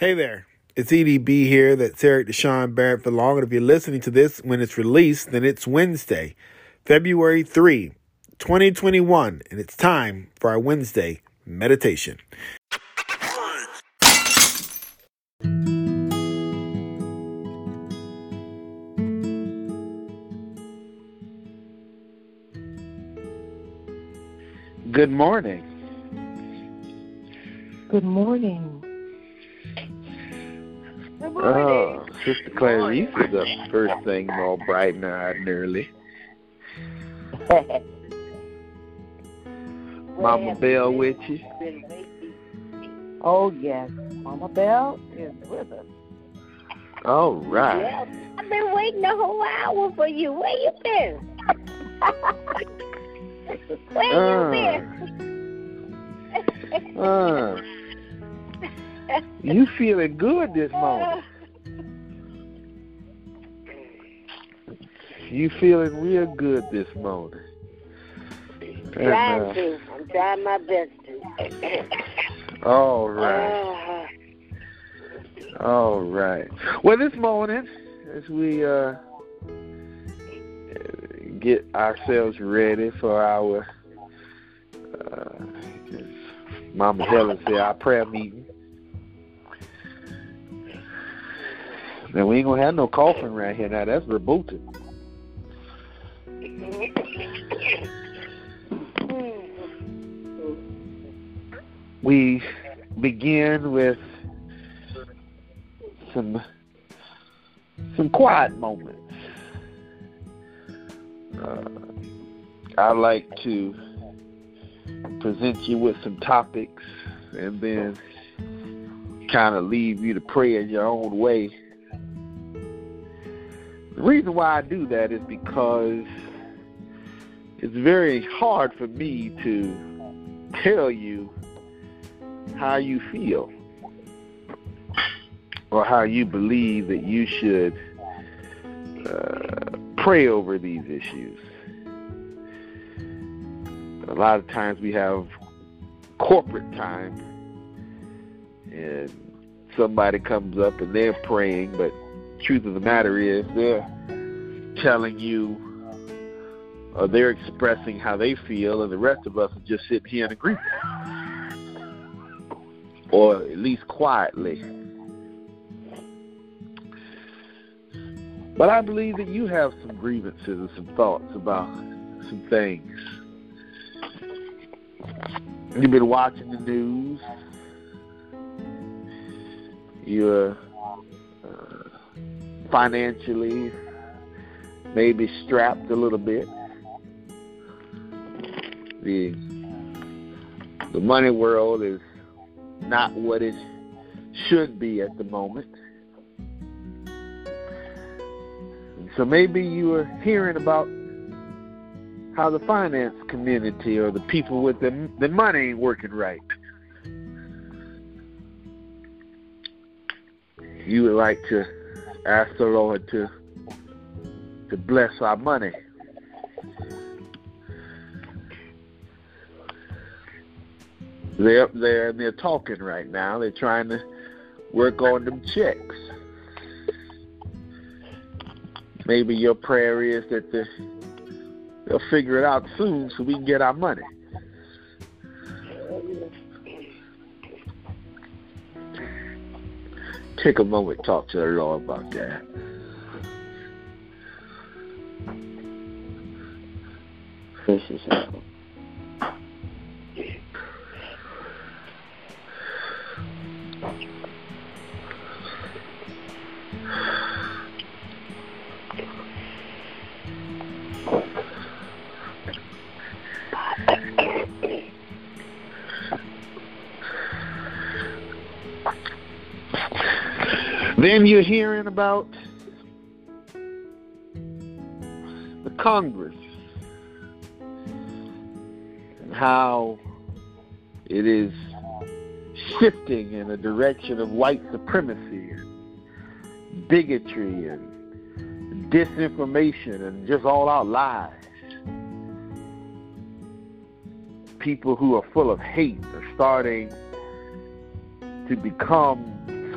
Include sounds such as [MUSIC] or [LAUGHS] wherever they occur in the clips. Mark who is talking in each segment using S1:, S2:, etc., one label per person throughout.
S1: Hey there, it's EDB here. That's Erik DeSean Barrett for long. And if you're listening to this when it's released, then it's Wednesday, February 3, 2021, and it's time for our Wednesday meditation. Good morning.
S2: Good morning.
S3: Good
S1: Oh,
S3: morning.
S1: Sister Clarice is up first thing all bright and eyed and early. [LAUGHS] Mama Bell with you.
S2: oh, yes. Mama Bell is with us.
S1: All right.
S3: Yeah, I've been waiting a whole hour for you. Where you been? [LAUGHS] Where you been?
S1: Uh, [LAUGHS] you feeling good this morning. You feeling real good this morning. And,
S3: trying
S1: uh,
S3: to. I'm trying my best to. [COUGHS]
S1: all right.
S3: Uh,
S1: All right. Well, this morning, as we uh, get ourselves ready for our, uh, Mama Helen said, our prayer meeting. Now, we ain't to have no coughing right here. Now, that's rebooted. We begin with some some quiet moments. Uh, I like to present you with some topics and then kind of leave you to pray in your own way. The reason why I do that is because it's very hard for me to tell you how you feel or how you believe that you should uh, pray over these issues. A lot of times we have corporate time and somebody comes up and they're praying, but truth of the matter is they're telling you or they're expressing how they feel and the rest of us are just sitting here in agreement. Or at least quietly. But I believe that you have some grievances and some thoughts about some things. You've been watching the news. You're uh, financially maybe strapped a little bit. The the money world is not what it should be at the moment. So maybe you are hearing about how the finance community or the people with the the money ain't working right. You would like to ask the Lord to to bless our money. They're up there and they're talking right now. They're trying to work on them checks. Maybe your prayer is that the, they'll figure it out soon so we can get our money. Take a moment talk to the Lord about that.
S2: Precious help.
S1: Then you're hearing about the Congress how it is shifting in a direction of white supremacy and bigotry and disinformation and just all out lies. People who are full of hate are starting to become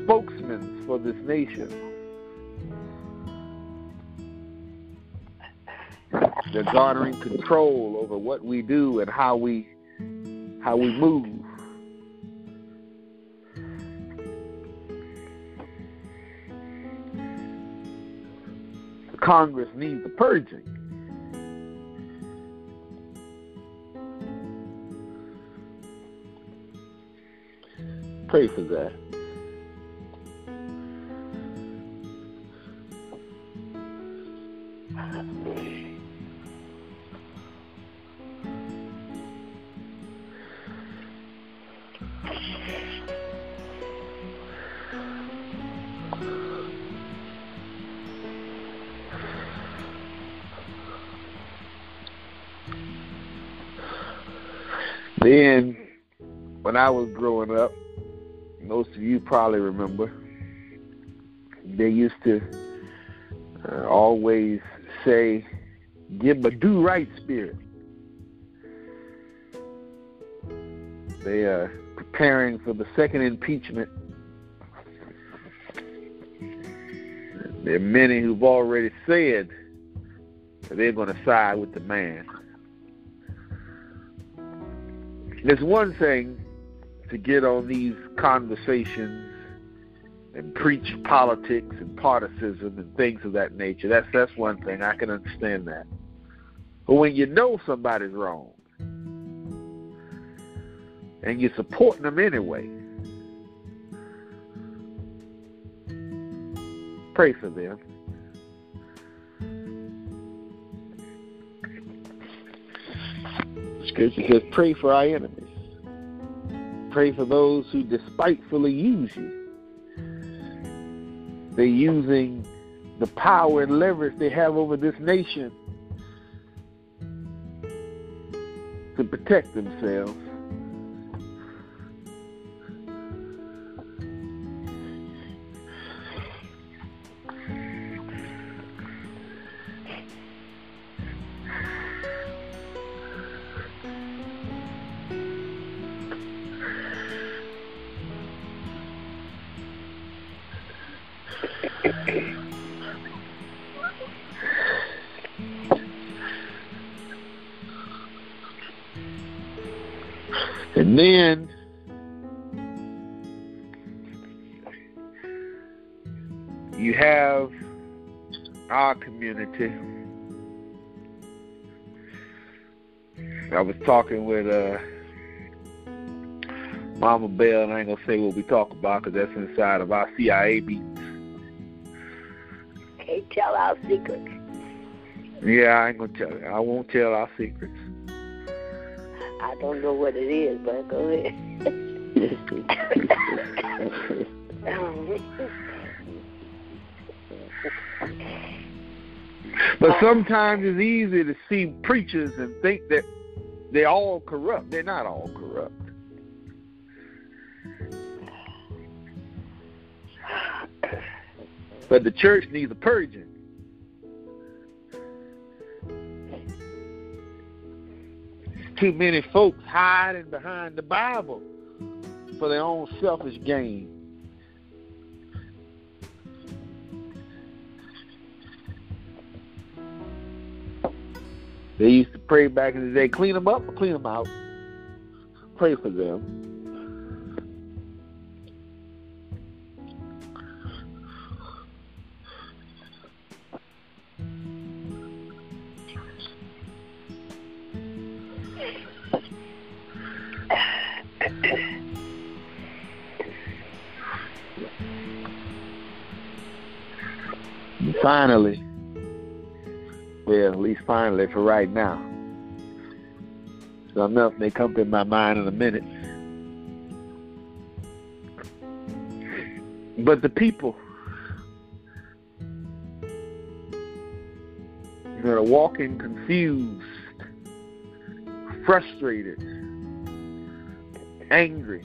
S1: spokesmen for this nation. They're garnering control over what we do and how we how we move. Congress needs a purging. Pray for that. Then, when I was growing up, most of you probably remember, they used to uh, always say, give a do right spirit. They are preparing for the second impeachment. There are many who've already said that they're going to side with the man. There's one thing to get on these conversations and preach politics and partisanship and things of that nature. That's that's one thing I can understand that. But when you know somebody's wrong and you're supporting them anyway, pray for them. Scripture says, pray for our enemies. Pray for those who despitefully use you. They're using the power and leverage they have over this nation to protect themselves. Talking with uh, Mama Bell, and I ain't gonna say what we talk about because that's inside of our CIA meetings.
S3: Can't tell our secrets.
S1: Yeah, I ain't gonna tell you. I won't tell our secrets.
S3: I don't know what it is, but go ahead.
S1: But sometimes it's easy to see preachers and think that they're all corrupt. They're not all corrupt. But the church needs a purging. Too many folks hiding behind the Bible for their own selfish gain. They used to pray back in the day, clean them up clean them out. Pray for them. Finally, least finally for right now. Something else may come to my mind in a minute. But the people that are walking confused, frustrated, angry,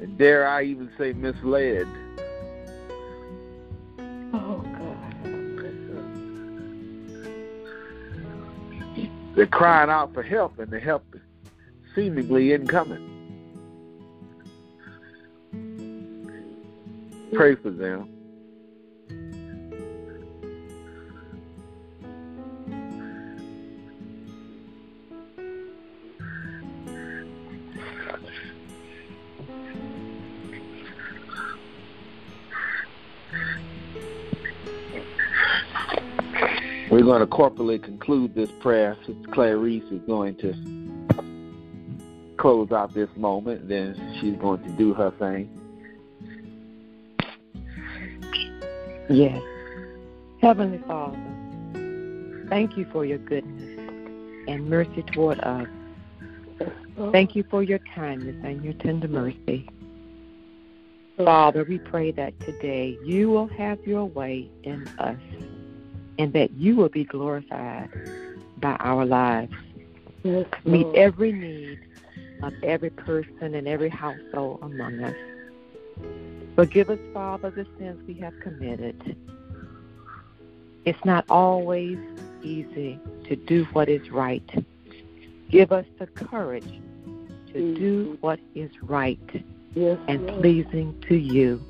S1: and dare I even say misled. They're crying out for help, and the help seemingly incoming. Pray for them. Going to corporately conclude this prayer. Sister Clarice is going to close out this moment, then she's going to do her thing.
S2: Yes. Heavenly Father, thank you for your goodness and mercy toward us. Thank you for your kindness and your tender mercy. Father, we pray that today you will have your way in us and that you will be glorified by our lives.
S4: Yes,
S2: Meet every need of every person and every household among us. Forgive us, Father, the sins we have committed. It's not always easy to do what is right. Give us the courage to mm. do what is right
S4: Yes,
S2: and
S4: Lord.
S2: pleasing to you.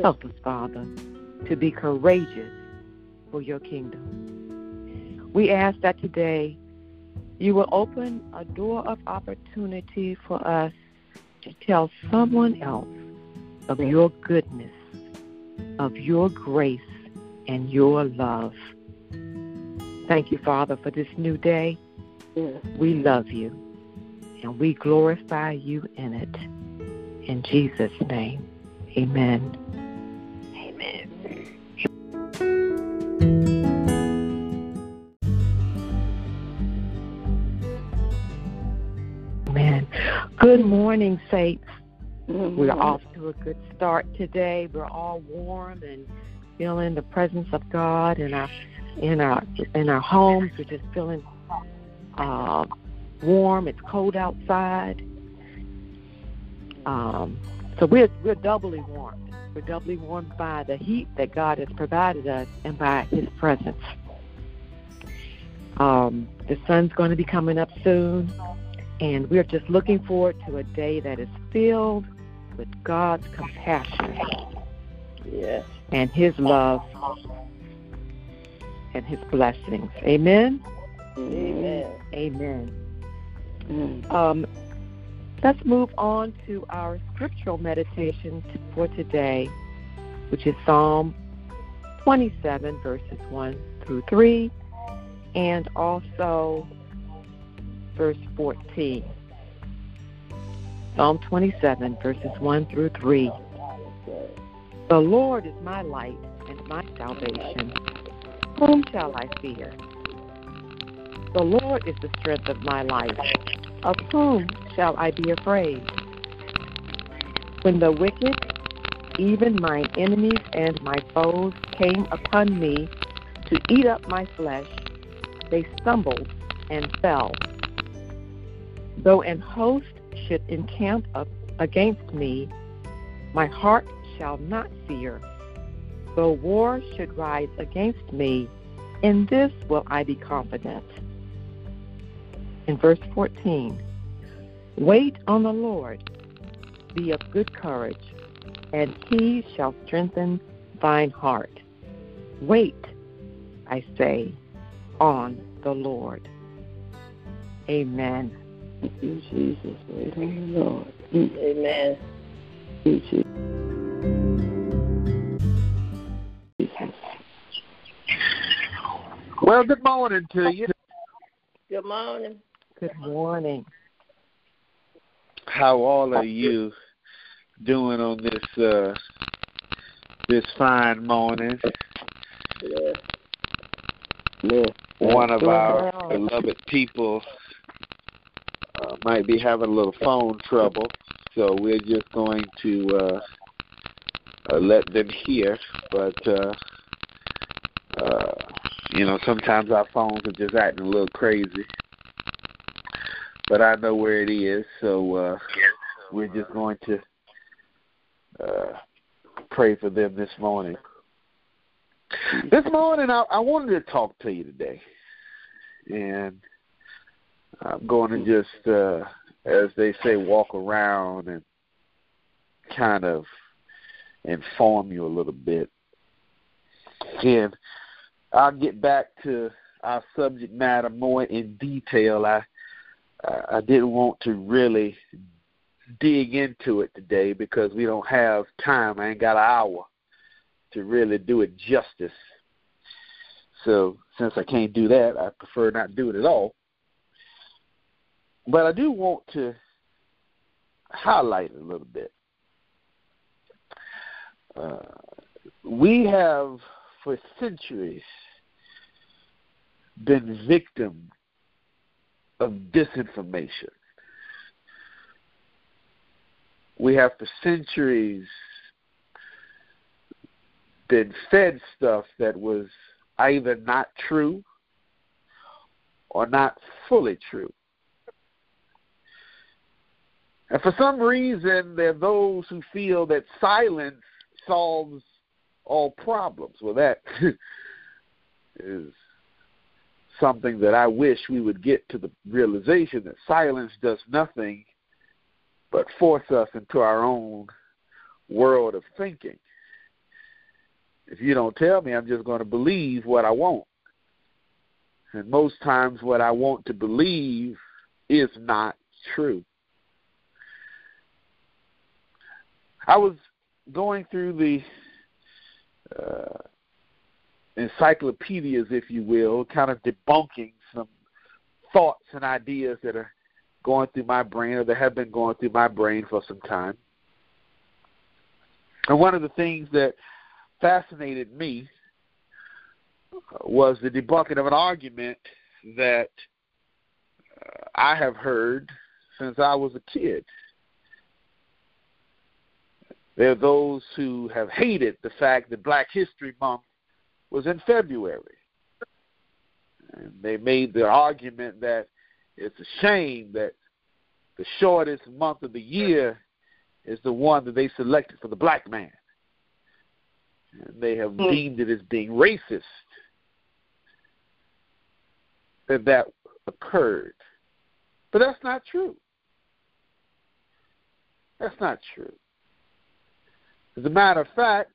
S2: Help us, Father, to be courageous for your kingdom. We ask that today you will open a door of opportunity for us to tell someone else of your goodness, of your grace, and your love. Thank you, Father, for this new day. We love you and we glorify you in it. In Jesus' name, amen. Good morning, Saints. We're off to a good start today. We're all warm and feeling the presence of God in our in our in our homes. We're just feeling uh, warm. It's cold outside. Um, so we're we're doubly warmed. We're doubly warmed by the heat that God has provided us and by His presence. Um, the sun's going to be coming up soon, and we're just looking forward to a day that is filled with God's compassion
S4: Yes.
S2: and His love and His blessings. Amen.
S4: Amen.
S2: Amen.
S4: Mm.
S2: Um, let's move on to our scriptural meditation for today, which is Psalm 27, verses 1 through 3, and also verse 14. Psalm 27, verses 1 through 3. The Lord is my light and my salvation. Whom shall I fear? The Lord is the strength of my life. Of whom shall I be afraid? When the wicked, even mine enemies and my foes, came upon me to eat up my flesh, they stumbled and fell. Though an host should encamp against me, my heart shall not fear. Though war should rise against me, in this will I be confident. In verse 14, wait on the Lord, be of good courage, and he shall strengthen thine heart. Wait, I say, on the Lord. Amen.
S4: Thank you, Jesus. Wait on the Lord. Mm.
S3: Amen.
S4: Thank you, Jesus.
S1: Well, good morning to you.
S3: Good morning.
S2: Good morning.
S1: How all of you doing on this uh this fine morning?
S3: Yes.
S4: Yes.
S1: One of
S2: Doing
S1: our
S2: well.
S1: beloved people uh, might be having a little phone trouble, so we're just going to uh, uh, let them hear. But uh, uh, you know, sometimes our phones are just acting a little crazy. But I know where it is, so uh, we're just going to uh, pray for them this morning. This morning, I, I wanted to talk to you today, and I'm going to just, uh, as they say, walk around and kind of inform you a little bit. And I'll get back to our subject matter more in detail. I I didn't want to really dig into it today because we don't have time. I ain't got an hour to really do it justice. So since I can't do that, I prefer not to do it at all. But I do want to highlight a little bit. Uh, we have for centuries been victim of disinformation. We have for centuries been fed stuff that was either not true or not fully true. And for some reason, there are those who feel that silence solves all problems. Well, that [LAUGHS] is something that I wish we would get to the realization that silence does nothing but force us into our own world of thinking. If you don't tell me, I'm just going to believe what I want. And most times, what I want to believe is not true. I was going through the uh, encyclopedias, if you will, kind of debunking some thoughts and ideas that are going through my brain or that have been going through my brain for some time. And one of the things that fascinated me was the debunking of an argument that uh, I have heard since I was a kid. There are those who have hated the fact that Black History Month was in February. And they made the argument that it's a shame that the shortest month of the year is the one that they selected for the black man. And they have mm. deemed it as being racist that that occurred. But that's not true. That's not true. As a matter of fact,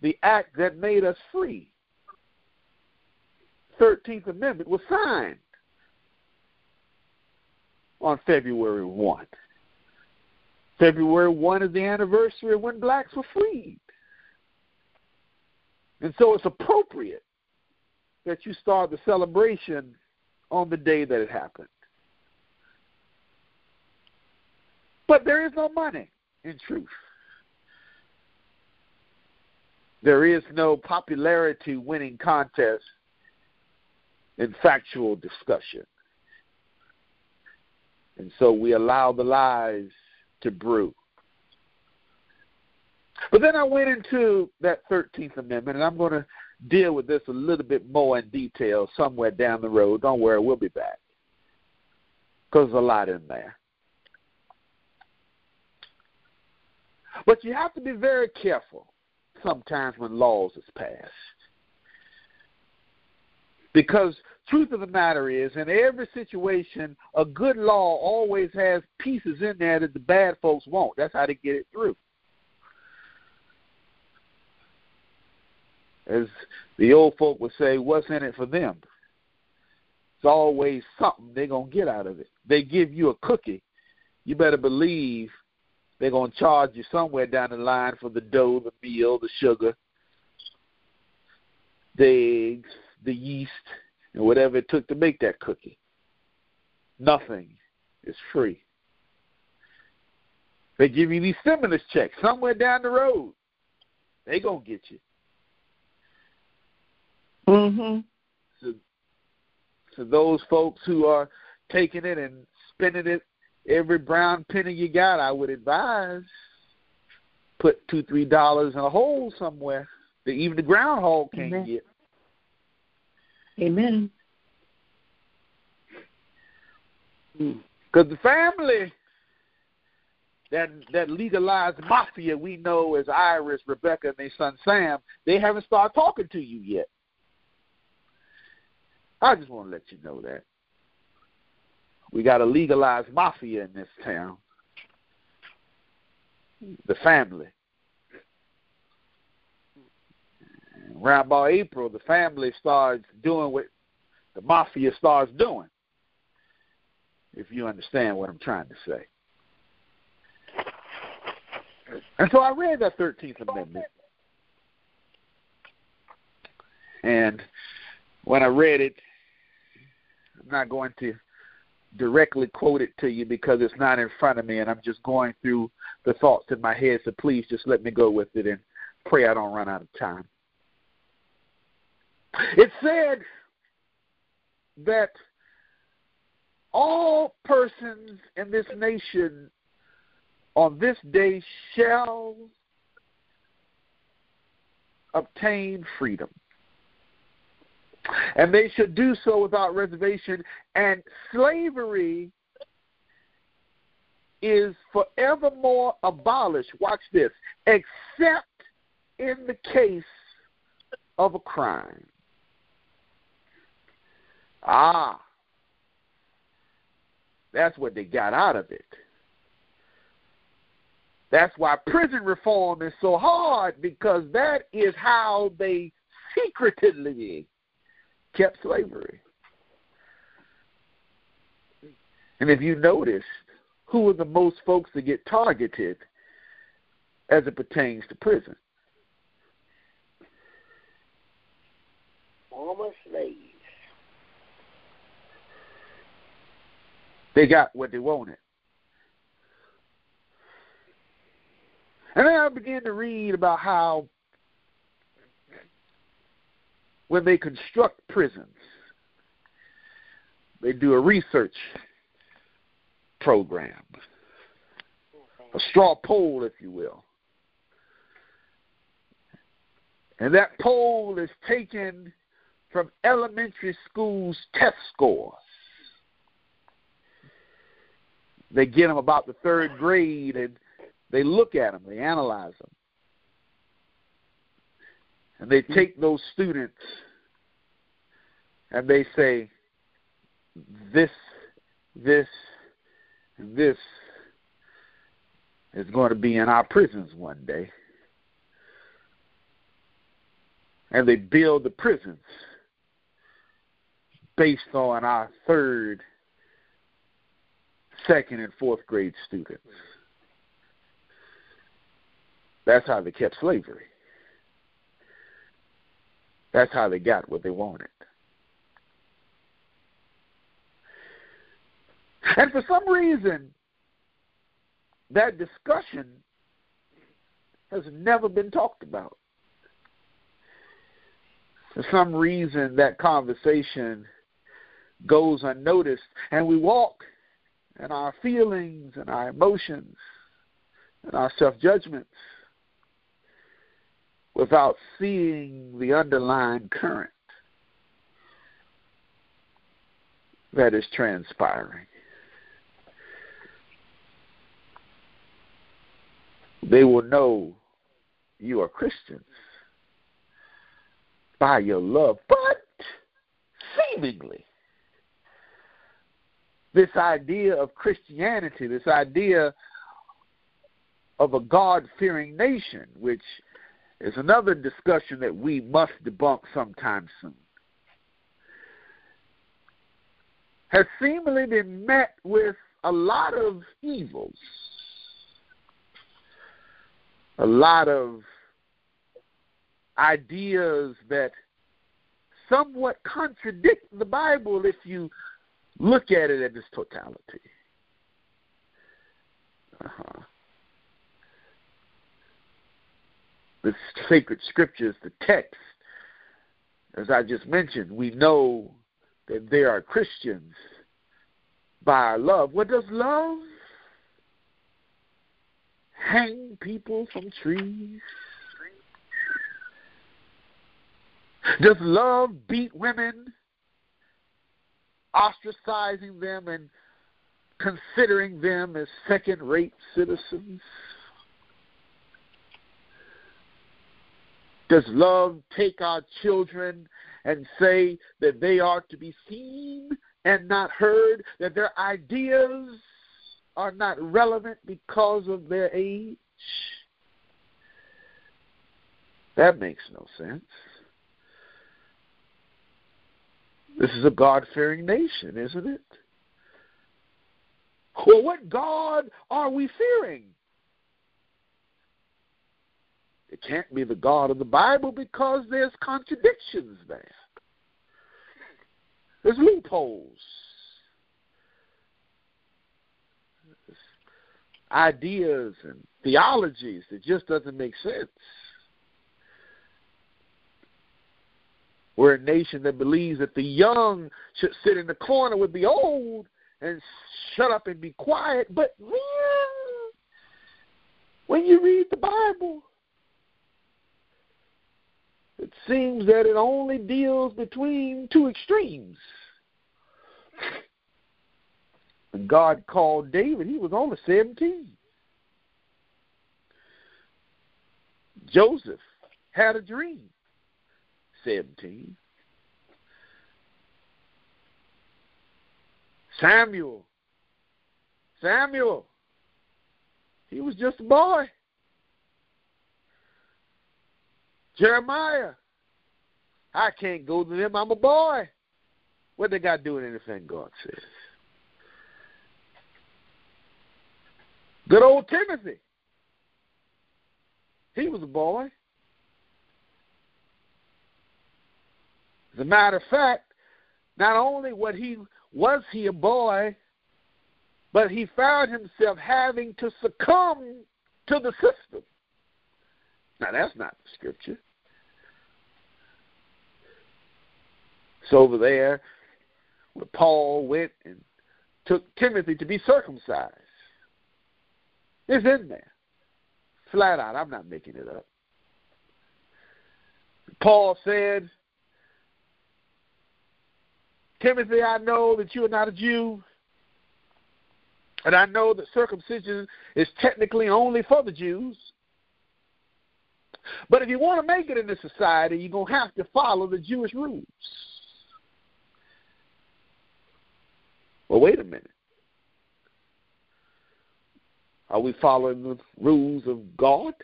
S1: the act that made us free, 13th Amendment, was signed on February 1. February 1 is the anniversary of when blacks were freed. And so it's appropriate that you start the celebration on the day that it happened. But there is no money in truth. There is no popularity winning contest in factual discussion. And so we allow the lies to brew. But then I went into that 13th Amendment, and I'm going to deal with this a little bit more in detail somewhere down the road. Don't worry, we'll be back. Because there's a lot in there. But you have to be very careful sometimes when laws is passed. Because truth of the matter is, in every situation, a good law always has pieces in there that the bad folks won't. That's how they get it through. As the old folk would say, what's in it for them? It's always something they're going to get out of it. They give you a cookie. You better believe they're going to charge you somewhere down the line for the dough, the meal, the sugar, the eggs, the yeast, and whatever it took to make that cookie. Nothing is free. They give you these stimulus checks somewhere down the road. They gonna get you.
S2: Mhm.
S1: So, so those folks who are taking it and spending it every brown penny you got, I would advise put two, three dollars in a hole somewhere that even the groundhog can't
S2: Amen.
S1: get.
S2: Amen.
S1: Because the family that that legalized mafia we know as IRS, Rebecca, and their son Sam, they haven't started talking to you yet. I just want to let you know that. We got a legalized mafia in this town. the family. Around about April, the family starts doing what the mafia starts doing. If you understand what I'm trying to say. And so I read that 13th Amendment. And when I read it, I'm not going to directly quote it to you because it's not in front of me and I'm just going through the thoughts in my head. So please just let me go with it and pray I don't run out of time. It said that all persons in this nation on this day shall obtain freedom. And they should do so without reservation. And slavery is forevermore abolished. Watch this. Except in the case of a crime. Ah, that's what they got out of it. That's why prison reform is so hard because that is how they secretly kept slavery. And if you notice, who are the most folks that get targeted as it pertains to prison?
S4: Former slaves.
S1: They got what they wanted. And then I began to read about how when they construct prisons, they do a research program, a straw poll, if you will. And that poll is taken from elementary schools' test scores. They get them about the third grade and they look at them, they analyze them. And they mm-hmm. take those students and they say, this, this, and this is going to be in our prisons one day. And they build the prisons based on our third, second, and fourth grade students. That's how they kept slavery. That's how they got what they wanted. And for some reason, that discussion has never been talked about. For some reason, that conversation goes unnoticed, and we walk and our feelings and our emotions and our self judgments without seeing the underlying current that is transpiring. They will know you are Christians by your love, but seemingly, this idea of Christianity, this idea of a God fearing nation, which is another discussion that we must debunk sometime soon, has seemingly been met with a lot of evils a lot of ideas that somewhat contradict the Bible if you look at it in its totality. Uh-huh. The sacred scriptures, the text, as I just mentioned, we know that there are Christians by our love. What does love hang people from trees? Does love beat women, ostracizing them and considering them as second rate citizens? Does love take our children and say that they are to be seen and not heard, that their ideas are not relevant because of their age? That makes no sense. This is a God fearing nation, isn't it? Well, what God are we fearing? Can't be the God of the Bible because there's contradictions there. There's loopholes. There's ideas and theologies that just doesn't make sense. We're a nation that believes that the young should sit in the corner with the old and shut up and be quiet. But when you read the Bible, it seems that it only deals between two extremes. God called David, he was only 17. Joseph had a dream. 17. Samuel. Samuel. He was just a boy. Jeremiah. I can't go to them. I'm a boy. What they got doing anything God says? Good old Timothy. He was a boy. As a matter of fact, not only what he was he a boy, but he found himself having to succumb to the system. Now that's not the scripture. So over there, where Paul went and took Timothy to be circumcised. It's in there. Flat out. I'm not making it up. Paul said, Timothy, I know that you are not a Jew, and I know that circumcision is technically only for the Jews. But if you want to make it in this society, you're going to have to follow the Jewish rules. Well, wait a minute. Are we following the rules of God?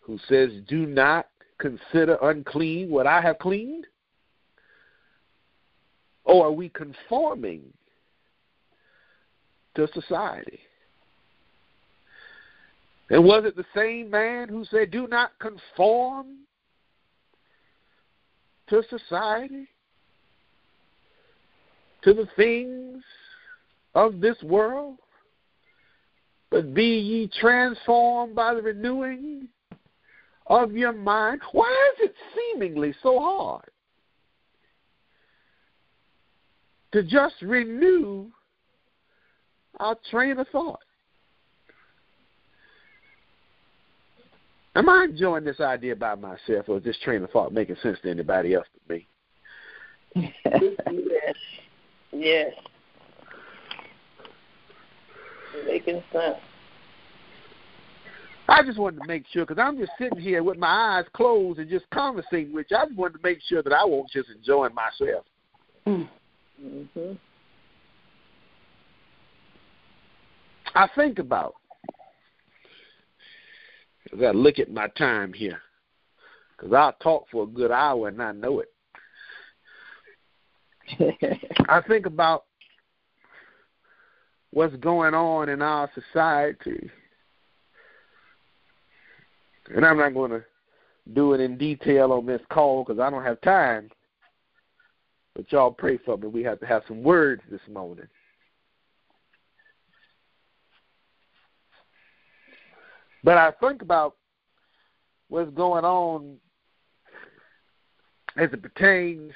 S1: Who says, Do not consider unclean what I have cleaned? Or are we conforming to society? And was it the same man who said, Do not conform to society, to the things of this world, but be ye transformed by the renewing of your mind? Why is it seemingly so hard? to just renew our train of thought. Am I enjoying this idea by myself, or is this train of thought making sense to anybody else but me?
S4: yes. [LAUGHS] Yes. Making sense.
S1: I just wanted to make sure, because I'm just sitting here with my eyes closed and just conversating with you. I just wanted to make sure that I won't just enjoying myself.
S4: Mm. Mm-hmm.
S1: I think about. I got to look at my time here, because I'll talk for a good hour and I know it. [LAUGHS] I think about what's going on in our society. And I'm not going to do it in detail on this call because I don't have time. But y'all pray for me. We have to have some words this morning. But I think about what's going on as it pertains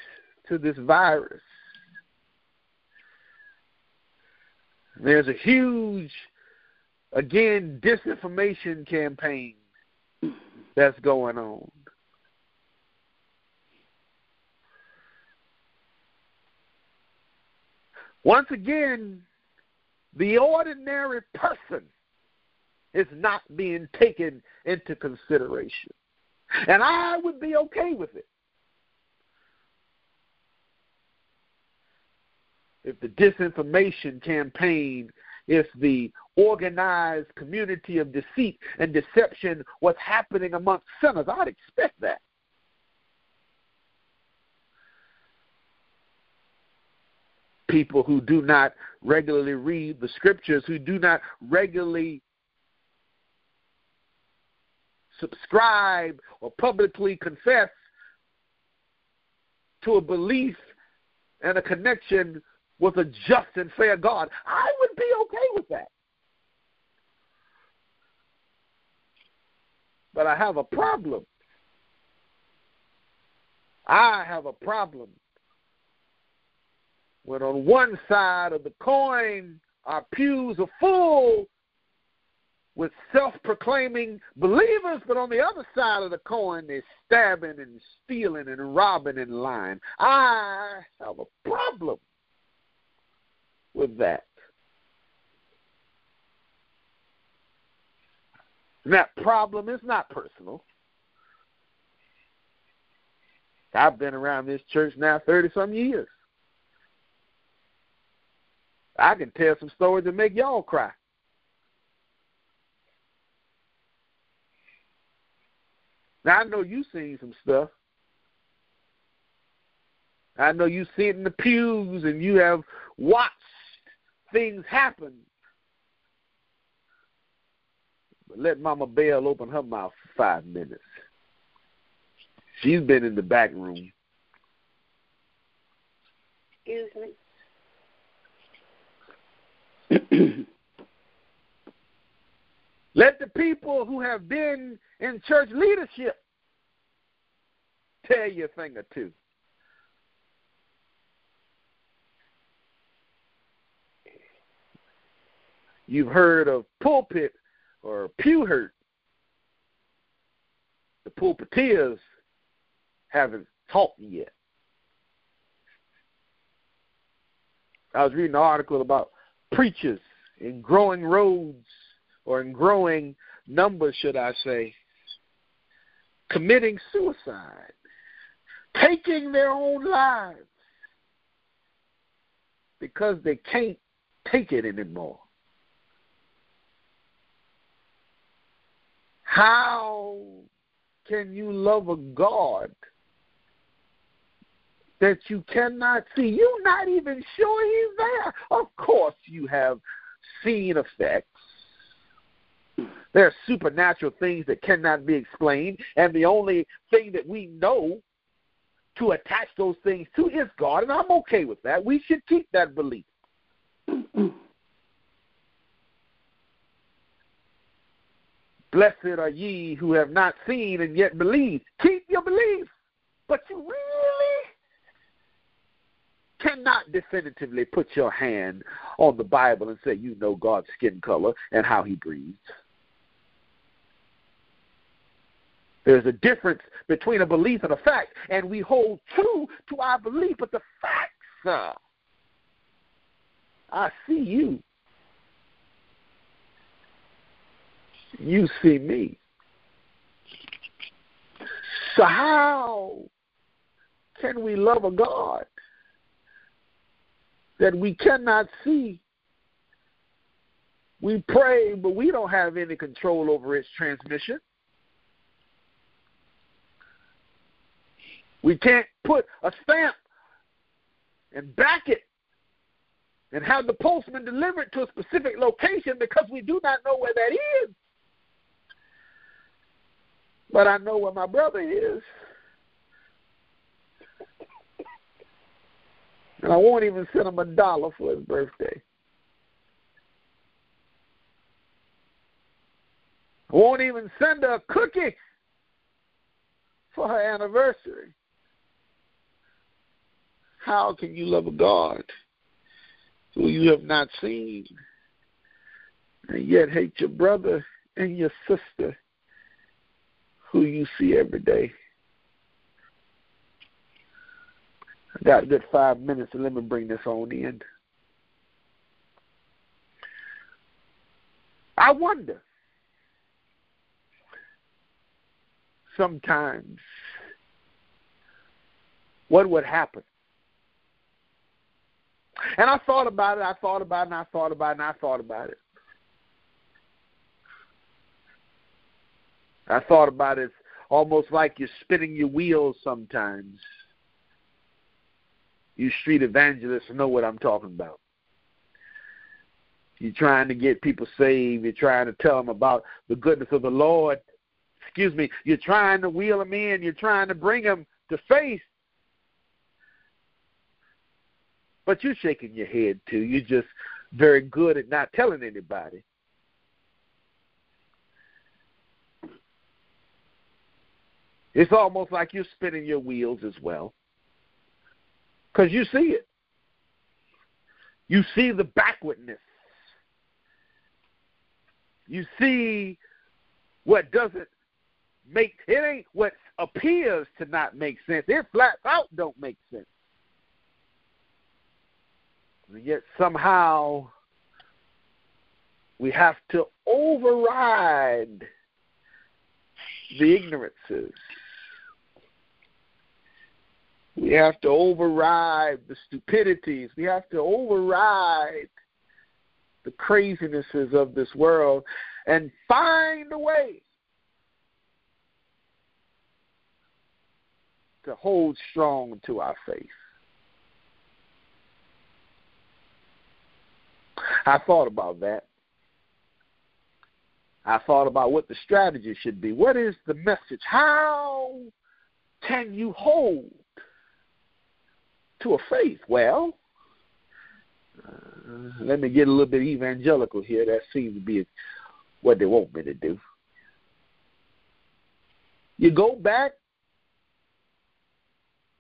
S1: to this virus. There's a huge, again, disinformation campaign that's going on. Once again, the ordinary person is not being taken into consideration. And I would be okay with it. If the disinformation campaign, if the organized community of deceit and deception was happening amongst sinners, I'd expect that. People who do not regularly read the scriptures, who do not regularly subscribe or publicly confess to a belief and a connection with a just and fair God, I would be okay with that. But I have a problem. I have a problem when on one side of the coin our pews are full with self proclaiming believers, but on the other side of the coin, they're stabbing and stealing and robbing and lying. I have a problem with that. that problem is not personal. I've been around this church now 30 some years. I can tell some stories that make y'all cry. Now I know you've seen some stuff. I know you sit in the pews and you have watched things happen. But let Mama Bell open her mouth for five minutes. She's been in the back room.
S3: Excuse
S1: me. [CLEARS THROAT] Let the people who have been in church leadership tell you a thing or two. You've heard of pulpit or pew hurt. The pulpiteers haven't taught yet. I was reading an article about preachers in growing roads or in growing numbers, should I say, committing suicide, taking their own lives because they can't take it anymore. How can you love a God that you cannot see? You're not even sure He's there. Of course, you have seen effects. There are supernatural things that cannot be explained, and the only thing that we know to attach those things to is God, and I'm okay with that. We should keep that belief. Blessed are ye who have not seen and yet believe. Keep your belief. But you really cannot definitively put your hand on the Bible and say you know God's skin color and how he breathes. There's a difference between a belief and a fact, and we hold true to our belief, but the facts are I see you. You see me. So, how can we love a God that we cannot see? We pray, but we don't have any control over its transmission. We can't put a stamp and back it and have the postman deliver it to a specific location because we do not know where that is. But I know where my brother is. And I won't even send him a dollar for his birthday. I won't even send her a cookie for her anniversary. How can you love a God who you have not seen and yet hate your brother and your sister who you see every day. I got a good five minutes, and let me bring this on in. I wonder sometimes what would happen And I thought about it, I thought about it, and I thought about it, and I thought about it. I thought about it almost like you're spinning your wheels sometimes. You street evangelists know what I'm talking about. You're trying to get people saved. You're trying to tell them about the goodness of the Lord. Excuse me. You're trying to wheel them in. You're trying to bring them to faith. But you're shaking your head too. You're just very good at not telling anybody. It's almost like you're spinning your wheels as well. Because you see it. You see the backwardness. You see what doesn't make it ain't what appears to not make sense. It flat out don't make sense. And yet somehow we have to override the ignorances. We have to override the stupidities. We have to override the crazinesses of this world and find a way to hold strong to our faith. I thought about that. I thought about what the strategy should be. What is the message? How can you hold to a faith? Well, uh, let me get a little bit evangelical here. That seems to be what they want me to do. You go back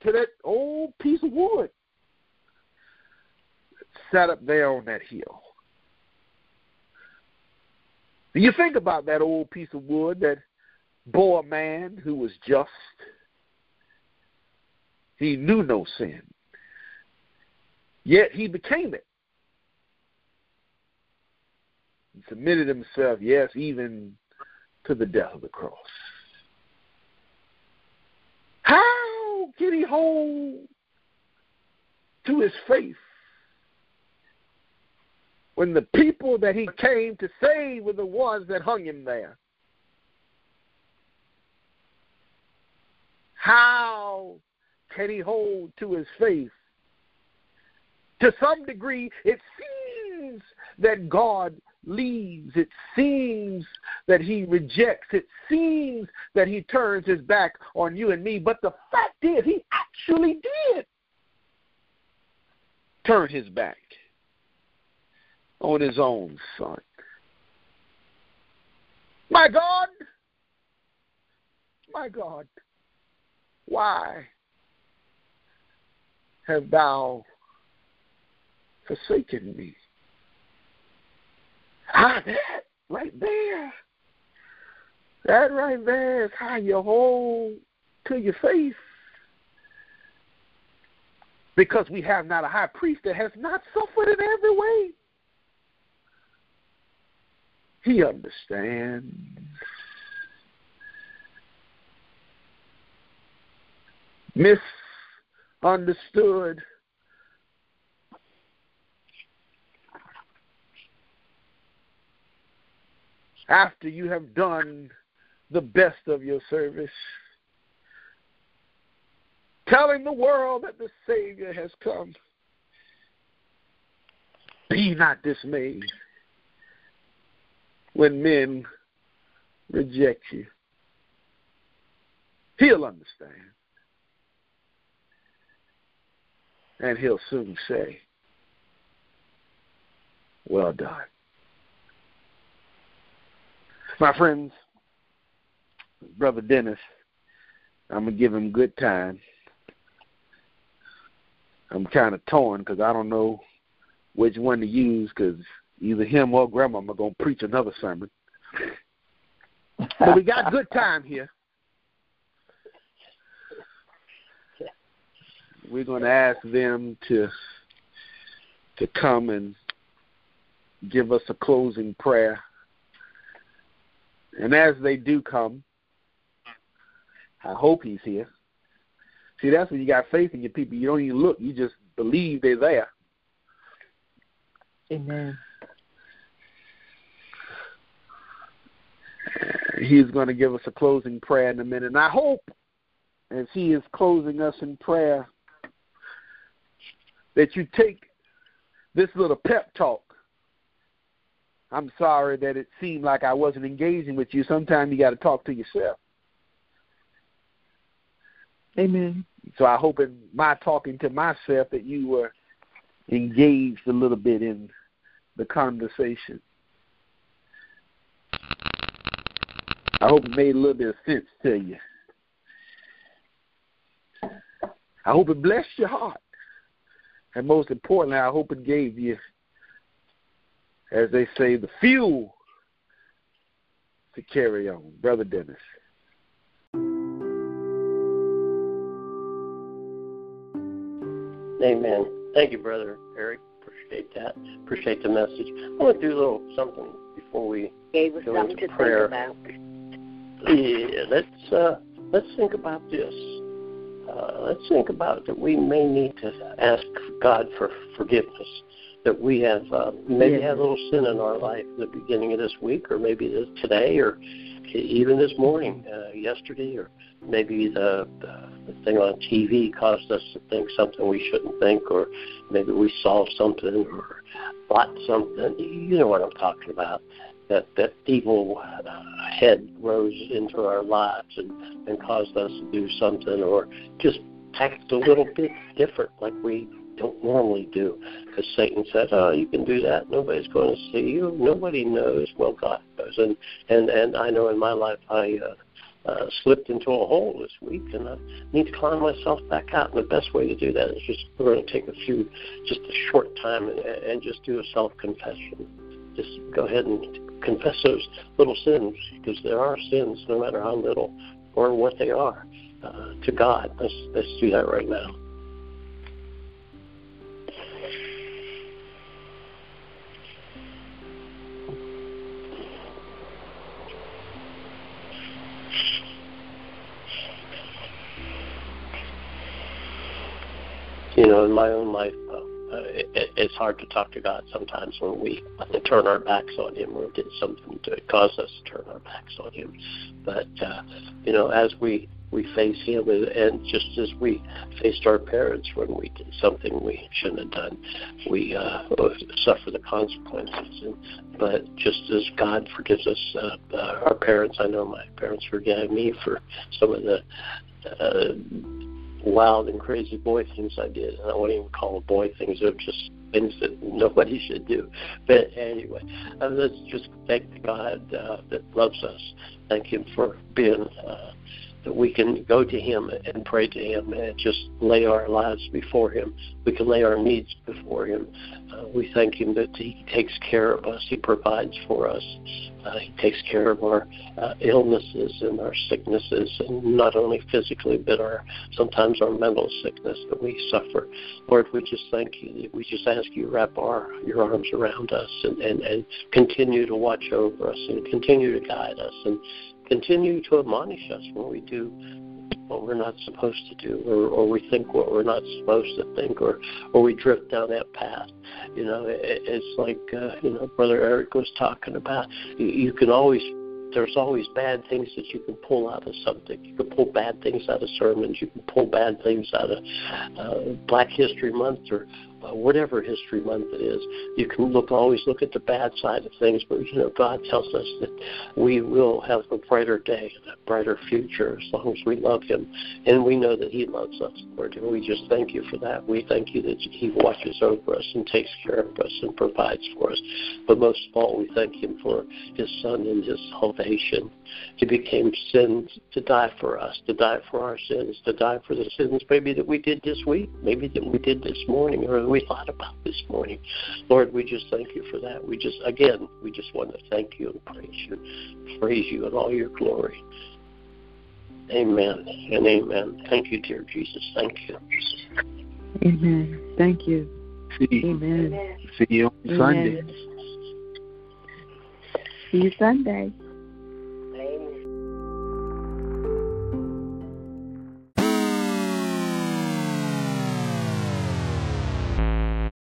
S1: to that old piece of wood sat up there on that hill. You think about that old piece of wood that bore a man who was just. He knew no sin. Yet he became it. He submitted himself, yes, even to the death of the cross. How can he hold to his faith when the people that he came to save were the ones that hung him there? How can he hold to his faith? To some degree, it seems that God leaves. It seems that he rejects. It seems that he turns his back on you and me. But the fact is, he actually did turn his back on his own son. My God, my God, why have thou forsaken me? Ah, that right there. That right there is how you hold to your faith. Because we have not a high priest that has not suffered in every way. He understands. Misunderstood after you have done the best of your service. Telling the world that the Savior has come. Be not dismayed when men reject you. He'll understand. And he'll soon say, Well done. My friends, Brother Dennis, I'm going to give him good time. I'm kind of torn because I don't know which one to use because either him or Grandma are going to preach another sermon. but we got good time here. We're going to ask them to to come and give us a closing prayer. And as they do come, I hope he's here. See, that's when you got faith in your people. You don't even look; you just believe they're there.
S2: Amen.
S1: He's going to give us a closing prayer in a minute. And I hope, as he is closing us in prayer, that you take this little pep talk. I'm sorry that it seemed like I wasn't engaging with you. Sometimes you got to talk to yourself.
S2: Amen.
S1: So I hope in my talking to myself that you were engaged a little bit in the conversation. I hope it made a little bit of sense to you. I hope it blessed your heart. And most importantly, I hope it gave you, as they say, the fuel to carry on. Brother Dennis.
S5: Amen. Thank you, Brother Erik. Appreciate that. Appreciate the message. I want to do a little something before we
S3: Gave us
S5: go
S3: something
S5: into
S3: to
S5: prayer.
S3: think about.
S5: Yeah, let's uh, let's think about this. Uh, let's think about that we may need to ask God for forgiveness. That we have uh, maybe
S2: Yes.
S5: had a little sin in our life at the beginning of this week, or maybe this, today, or even this morning, uh, yesterday, or maybe the, the, the thing on TV caused us to think something we shouldn't think, or maybe we saw something or bought something. You know what I'm talking about. That that evil uh, head rose into our lives and, and caused us to do something, or just act a little bit different, like we don't normally do. Because Satan said, "Oh, you can do that. Nobody's going to see you. Nobody knows. Well, God knows." And and and I know in my life I. Uh, uh, slipped into a hole this week, and I need to climb myself back out. And the best way to do that is just we're going to take a few, just a short time, and, and just do a self confession. Just go ahead and confess those little sins, because there are sins, no matter how little or what they are, uh, to God. Let's let's do that right now. Know, in my own life, uh, it, it's hard to talk to God sometimes when we turn our backs on Him or did something to cause us to turn our backs on Him. But uh, you know, as we we face Him, and, and just as we faced our parents when we did something we shouldn't have done, we uh, suffer the consequences. And, but just as God forgives us, uh, uh, our parents, I know my parents forgave me for some of the. Uh, wild and crazy boy things I did. And I won't even call them boy things. They're just things that [LAUGHS] nobody should do. But anyway, uh, let's just thank God uh, that loves us. Thank Him for being. Uh, that we can go to Him and pray to Him and just lay our lives before Him. We can lay our needs before Him. Uh, we thank Him that He takes care of us. He provides for us. Uh, he takes care of our uh, illnesses and our sicknesses, and not only physically, but our sometimes our mental sickness that we suffer. Lord, we just thank you. We just ask you wrap our your arms around us and, and, and continue to watch over us and continue to guide us and continue to admonish us when we do what we're not supposed to do or, or we think what we're not supposed to think or or we drift down that path you know it, it's like uh, you know brother Erik was talking about you, you can always there's always bad things that you can pull out of something. You can pull bad things out of sermons. You can pull bad things out of uh, Black History Month or whatever History Month it is. You can look always look at the bad side of things, but you know God tells us that we will have a brighter day a brighter future as long as we love Him, and we know that He loves us, Lord. And we just thank you for that. We thank you that He watches over us and takes care of us and provides for us. But most of all, we thank Him for His Son and His salvation. He became sin to die for us, to die for our sins, to die for the sins maybe that we did this week, maybe that we did this morning, or we thought about this morning. Lord, we just thank you for that. We just, again, we just want to thank you and praise you, praise you in all your glory. Amen and amen. Thank you, dear Jesus. Thank you.
S2: Amen. Thank you.
S1: See,
S2: Amen.
S1: see you on
S2: Amen.
S1: Sunday.
S3: See you Sunday.